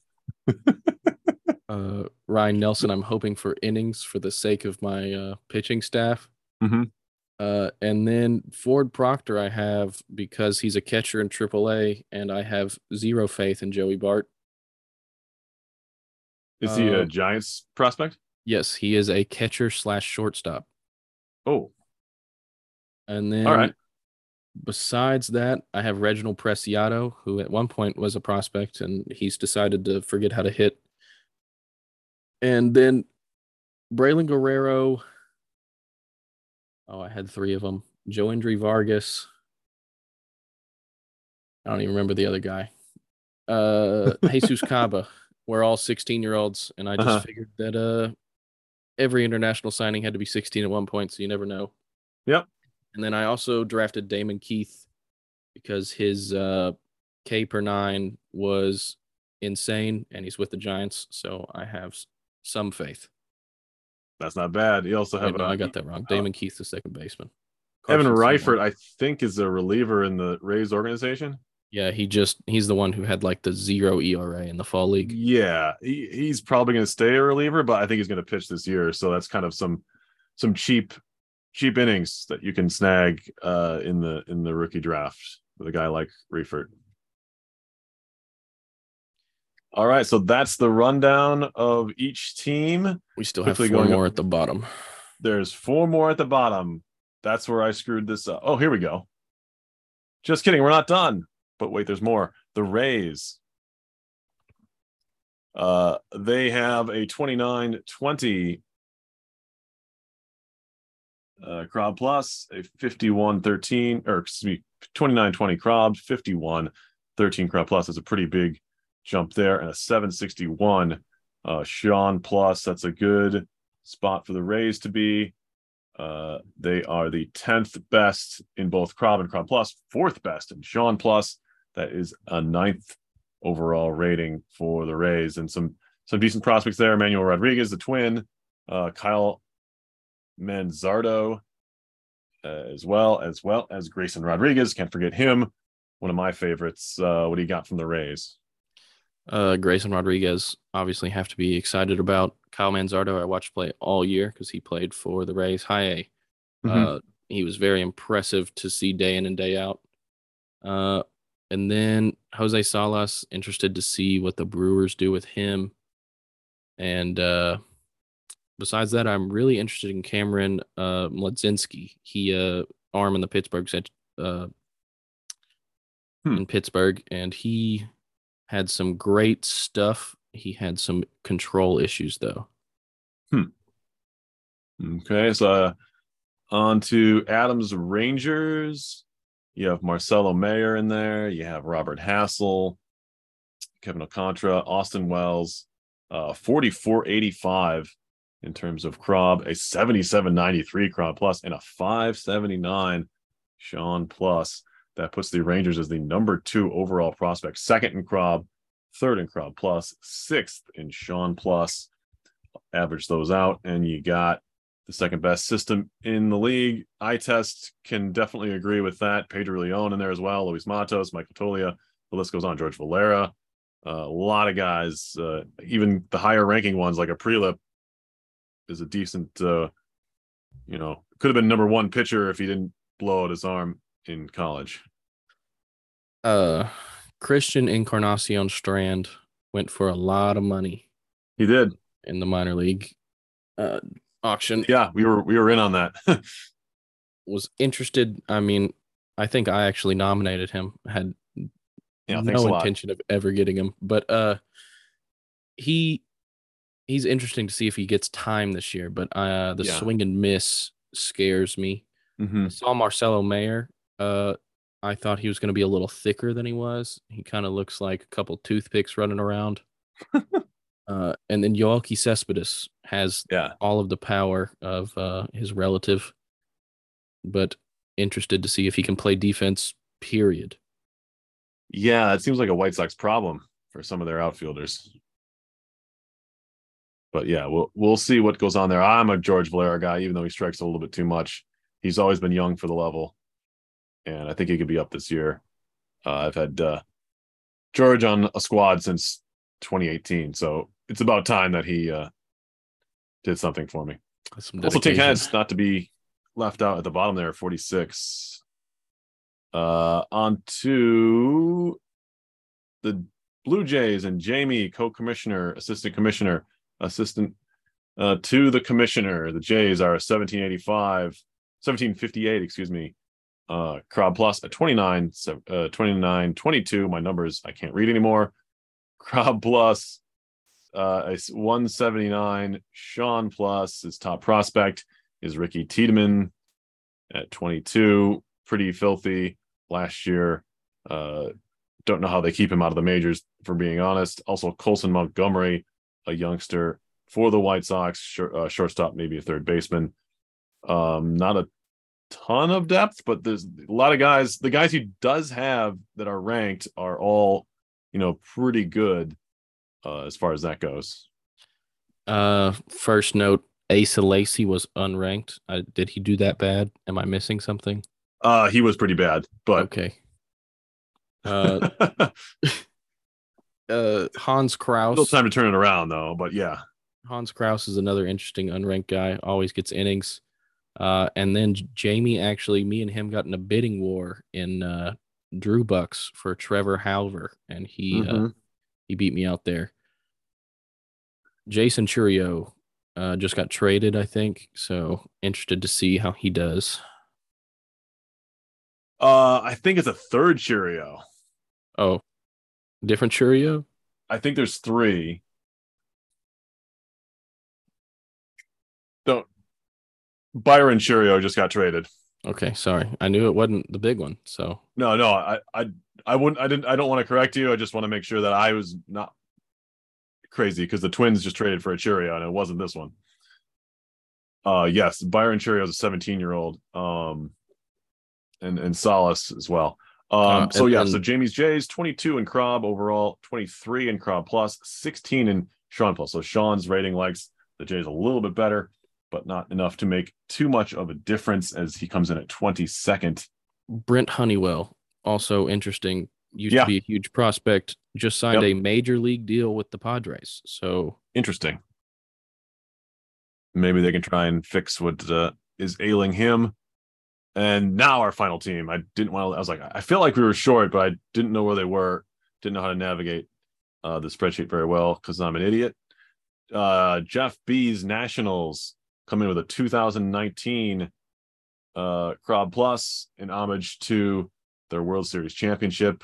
uh, Ryan Nelson, I'm hoping for innings for the sake of my uh, pitching staff. Mhm. Uh, and then Ford Proctor, I have because he's a catcher in AAA, and I have zero faith in Joey Bart. Is he a Uh, Giants prospect? Yes, he is a catcher slash shortstop. Oh, And then all right. besides that, I have Reginald Preciado, who at one point was a prospect and he's decided to forget how to hit. And then Braylon Guerrero. Oh, I had three of them. Joe Indri Vargas. I don't even remember the other guy. Uh Jesus Caba. We're all 16 year olds, and I just Uh-huh. figured that uh every international signing had to be 16 at one point, so you never know. Yep. And then I also drafted Damon Keith because his uh, K per nine was insane, and he's with the Giants. So I have some faith. That's not bad. You also Wait, have no, uh, I got that wrong. Damon Keith, the second baseman. Evan Carson Reifert, I think, is a reliever in the Rays organization. Yeah, he just he's the one who had like the zero ERA in the fall league. Yeah, he, he's probably going to stay a reliever, but I think he's going to pitch this year. So that's kind of some some cheap cheap innings that you can snag uh, in the in the rookie draft with a guy like Reifert. All right, so that's the rundown of each team. We still have Quickly four going up- more at the bottom. There's four more at the bottom. That's where I screwed this up. Oh, here we go. Just kidding. We're not done. But wait, there's more. The Rays. Uh, they have a 29 20 uh, Crob Plus, a 51 13, or excuse me, 29 20 Crob, 51 13 Crob Plus. is a pretty big jump there, and a 761 uh, Sean Plus. That's a good spot for the Rays to be. Uh, they are the 10th best in both Crob and Crob Plus, fourth best in Sean Plus. That is a ninth overall rating for the Rays, and some some decent prospects there. Emmanuel Rodriguez, the twin, uh, Kyle Manzardo, uh, as well as well as Grayson Rodriguez. Can't forget him. One of my favorites. Uh, what do you got from the Rays? Uh, Grayson Rodriguez obviously have to be excited about. Kyle Manzardo, I watched play all year because he played for the Rays High A. Mhm. Uh, he was very impressive to see day in and day out. Uh, and then Jose Salas, interested to see what the Brewers do with him. And uh, besides that, I'm really interested in Cameron uh, Mladzinski. He uh, arm in the Pittsburgh set uh, Hmm. in Pittsburgh, and he had some great stuff. He had some control issues though. Okay, so uh, on to Adams Rangers. You have Marcelo Mayer in there. You have Robert Hassell, Kevin Alcantara, Austin Wells, uh, 4485 in terms of Crob, a 7793 Crob plus, and a 579 Sean plus. That puts the Rangers as the number two overall prospect, second in Crob, third in Crob plus, sixth in Sean plus. Average those out, and you got the second best system in the league. I test can definitely agree with that. Pedro Leon in there as well. Luis Matos, Michael Toglia. The list goes on. George Valera. Uh, a lot of guys, uh, even the higher ranking ones like a Prelip is a decent, uh, you know, could have been number one pitcher if he didn't blow out his arm in college. Uh, Christian Encarnacion Strand went for a lot of money He did. in the minor league uh, auction. Yeah, we were we were in on that. was interested. I mean, I think I actually nominated him. Had Yeah, no intention of ever getting him, but uh, he he's interesting to see if he gets time this year. But uh, the Yeah. swing and miss scares me. Mhm. I saw Marcelo Mayer. Uh, I thought he was going to be a little thicker than he was. He kind of looks like a couple toothpicks running around. uh, and then Yoelqui Cespedes has Yeah. all of the power of uh, his relative, but interested to see if he can play defense. Period. Yeah, it seems like a White Sox problem for some of their outfielders. But yeah, we'll we'll see what goes on there. I'm a George Valera guy, even though he strikes a little bit too much. He's always been young for the level, and I think he could be up this year. Uh, I've had uh, George on a squad since 2018, so it's about time that he uh, did something for me. Also, take heads not to be left out at the bottom there, 46. Uh, on to the Blue Jays and Jamie, co-commissioner, assistant commissioner, assistant uh, to the commissioner. The Jays are 1785, 1758, excuse me. Uh, Plus at 29, so, uh, 29, 22. My numbers I can't read anymore. Crob Plus uh, is 179. Sean Plus, his top prospect, is Ricky Tiedemann at 22. Pretty filthy last year. Uh, don't know how they keep him out of the majors, for being honest. Also, Colson Montgomery, a youngster for the White Sox, short, uh, shortstop, maybe a third baseman. Um, not a ton of depth, but there's a lot of guys. The guys he does have that are ranked are all, you know, pretty good uh, as far as that goes. Uh, first note: Asa Lacy was unranked. Uh, did he do that bad? Am I missing something? Uh, he was pretty bad, but Okay. Uh, uh, Hans still Crouse. time to turn it around though. But yeah, Hans Crouse is another interesting unranked guy. Always gets innings. Uh, and then Jamie actually, me and him got in a bidding war in uh, Drew Bucks for Trevor Halver, and he uh, Mhm. he beat me out there. Jaison Chourio uh, just got traded, I think. So interested to see how he does. uh, I think it's a third Chourio. Oh, different Chourio. I think there's three. Don't. Byron Chourio just got traded. Okay, sorry, I knew it wasn't the big one. So No, no, I, I, I wouldn't. I didn't. I don't want to correct you. I just want to make sure that I was not crazy because the Twins just traded for a Chourio and it wasn't this one. Uh, yes, Byron Chourio is a 17 year old. Um, and and Solace as well. Um, Uh, so and- yeah, and- so Jamie's Jays 22 in Crob overall, 23 in Crob plus, 16 in Sean plus. So Sean's rating likes the Jays a little bit better, but not enough to make too much of a difference as he comes in at 22nd. Brent Honeywell, also interesting. Used Yeah. to be a huge prospect. Just signed Yep. a major league deal with the Padres. So Interesting. Maybe they can try and fix what uh, is ailing him. And now our final team. I didn't want to. I was like, I feel like we were short, but I didn't know where they were. Didn't know how to navigate uh, the spreadsheet very well because I'm an idiot. Uh, Jeff B's Nationals come in with a 2019 uh, Crob Plus in homage to their World Series championship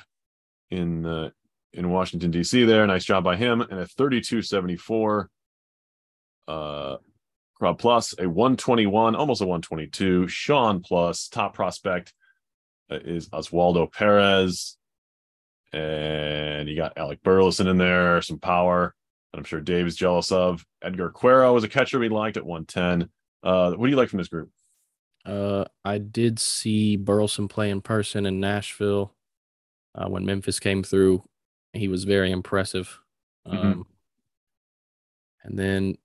in uh, in Washington D.C. There, nice job by him, and a 32-74 uh, Crob Plus, a 121, almost a 122. Sean Plus, top prospect uh, is Oswaldo Perez, and you got Alec Burleson in there, some power I'm sure Dave's jealous of. Edgar Quero was a catcher we liked at 110. Uh, what do you like from this group? uh, I did see Burleson play in person in Nashville uh, when Memphis came through. He was very impressive. Mhm. Um, and then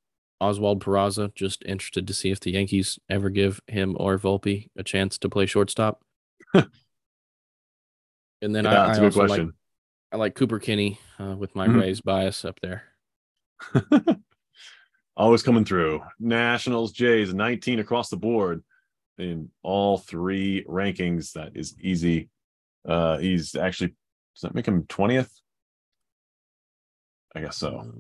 Oswald Peraza, just interested to see if the Yankees ever give him or Volpe a chance to play shortstop. and then yeah, I, that's I a good also like question. I like Cooper Kinney uh, with my Mhm. Rays bias up there. Always coming through. Nationals, Jays, 19 across the board in all three rankings. That is easy. Uh, he's actually, does that make him 20th? I guess so.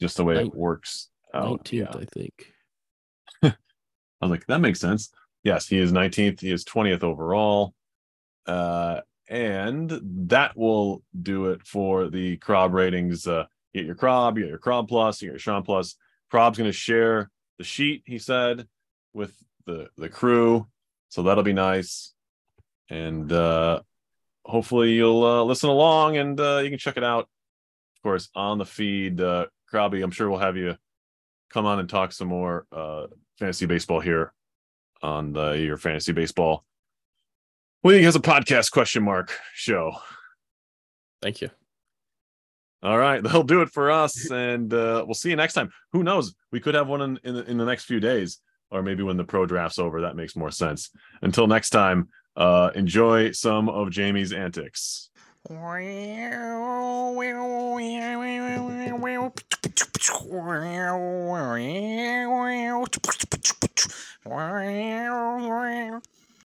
Just the way it works. out. 19th, Yeah. I think. I was like, that makes sense. Yes, he is 19th. He is 20th overall. Uh, and that will do it for the Crob ratings. Uh, you get your Crob, you get your Crob plus, you get your Sean plus. Crob's going to share the sheet, he said, with the the crew, so that'll be nice. And uh, hopefully you'll uh, listen along, and uh, you can check it out, of course, on the feed. Uh, Krabby, I'm sure we'll have you come on and talk some more uh, fantasy baseball here on the your fantasy baseball. Well, he has a podcast question mark show. Thank you. All right, they'll do it for us, and uh, we'll see you next time. Who knows? We could have one in, in, the, in the next few days, or maybe when the pro draft's over. That makes more sense. Until next time, uh, enjoy some of Jamie's antics.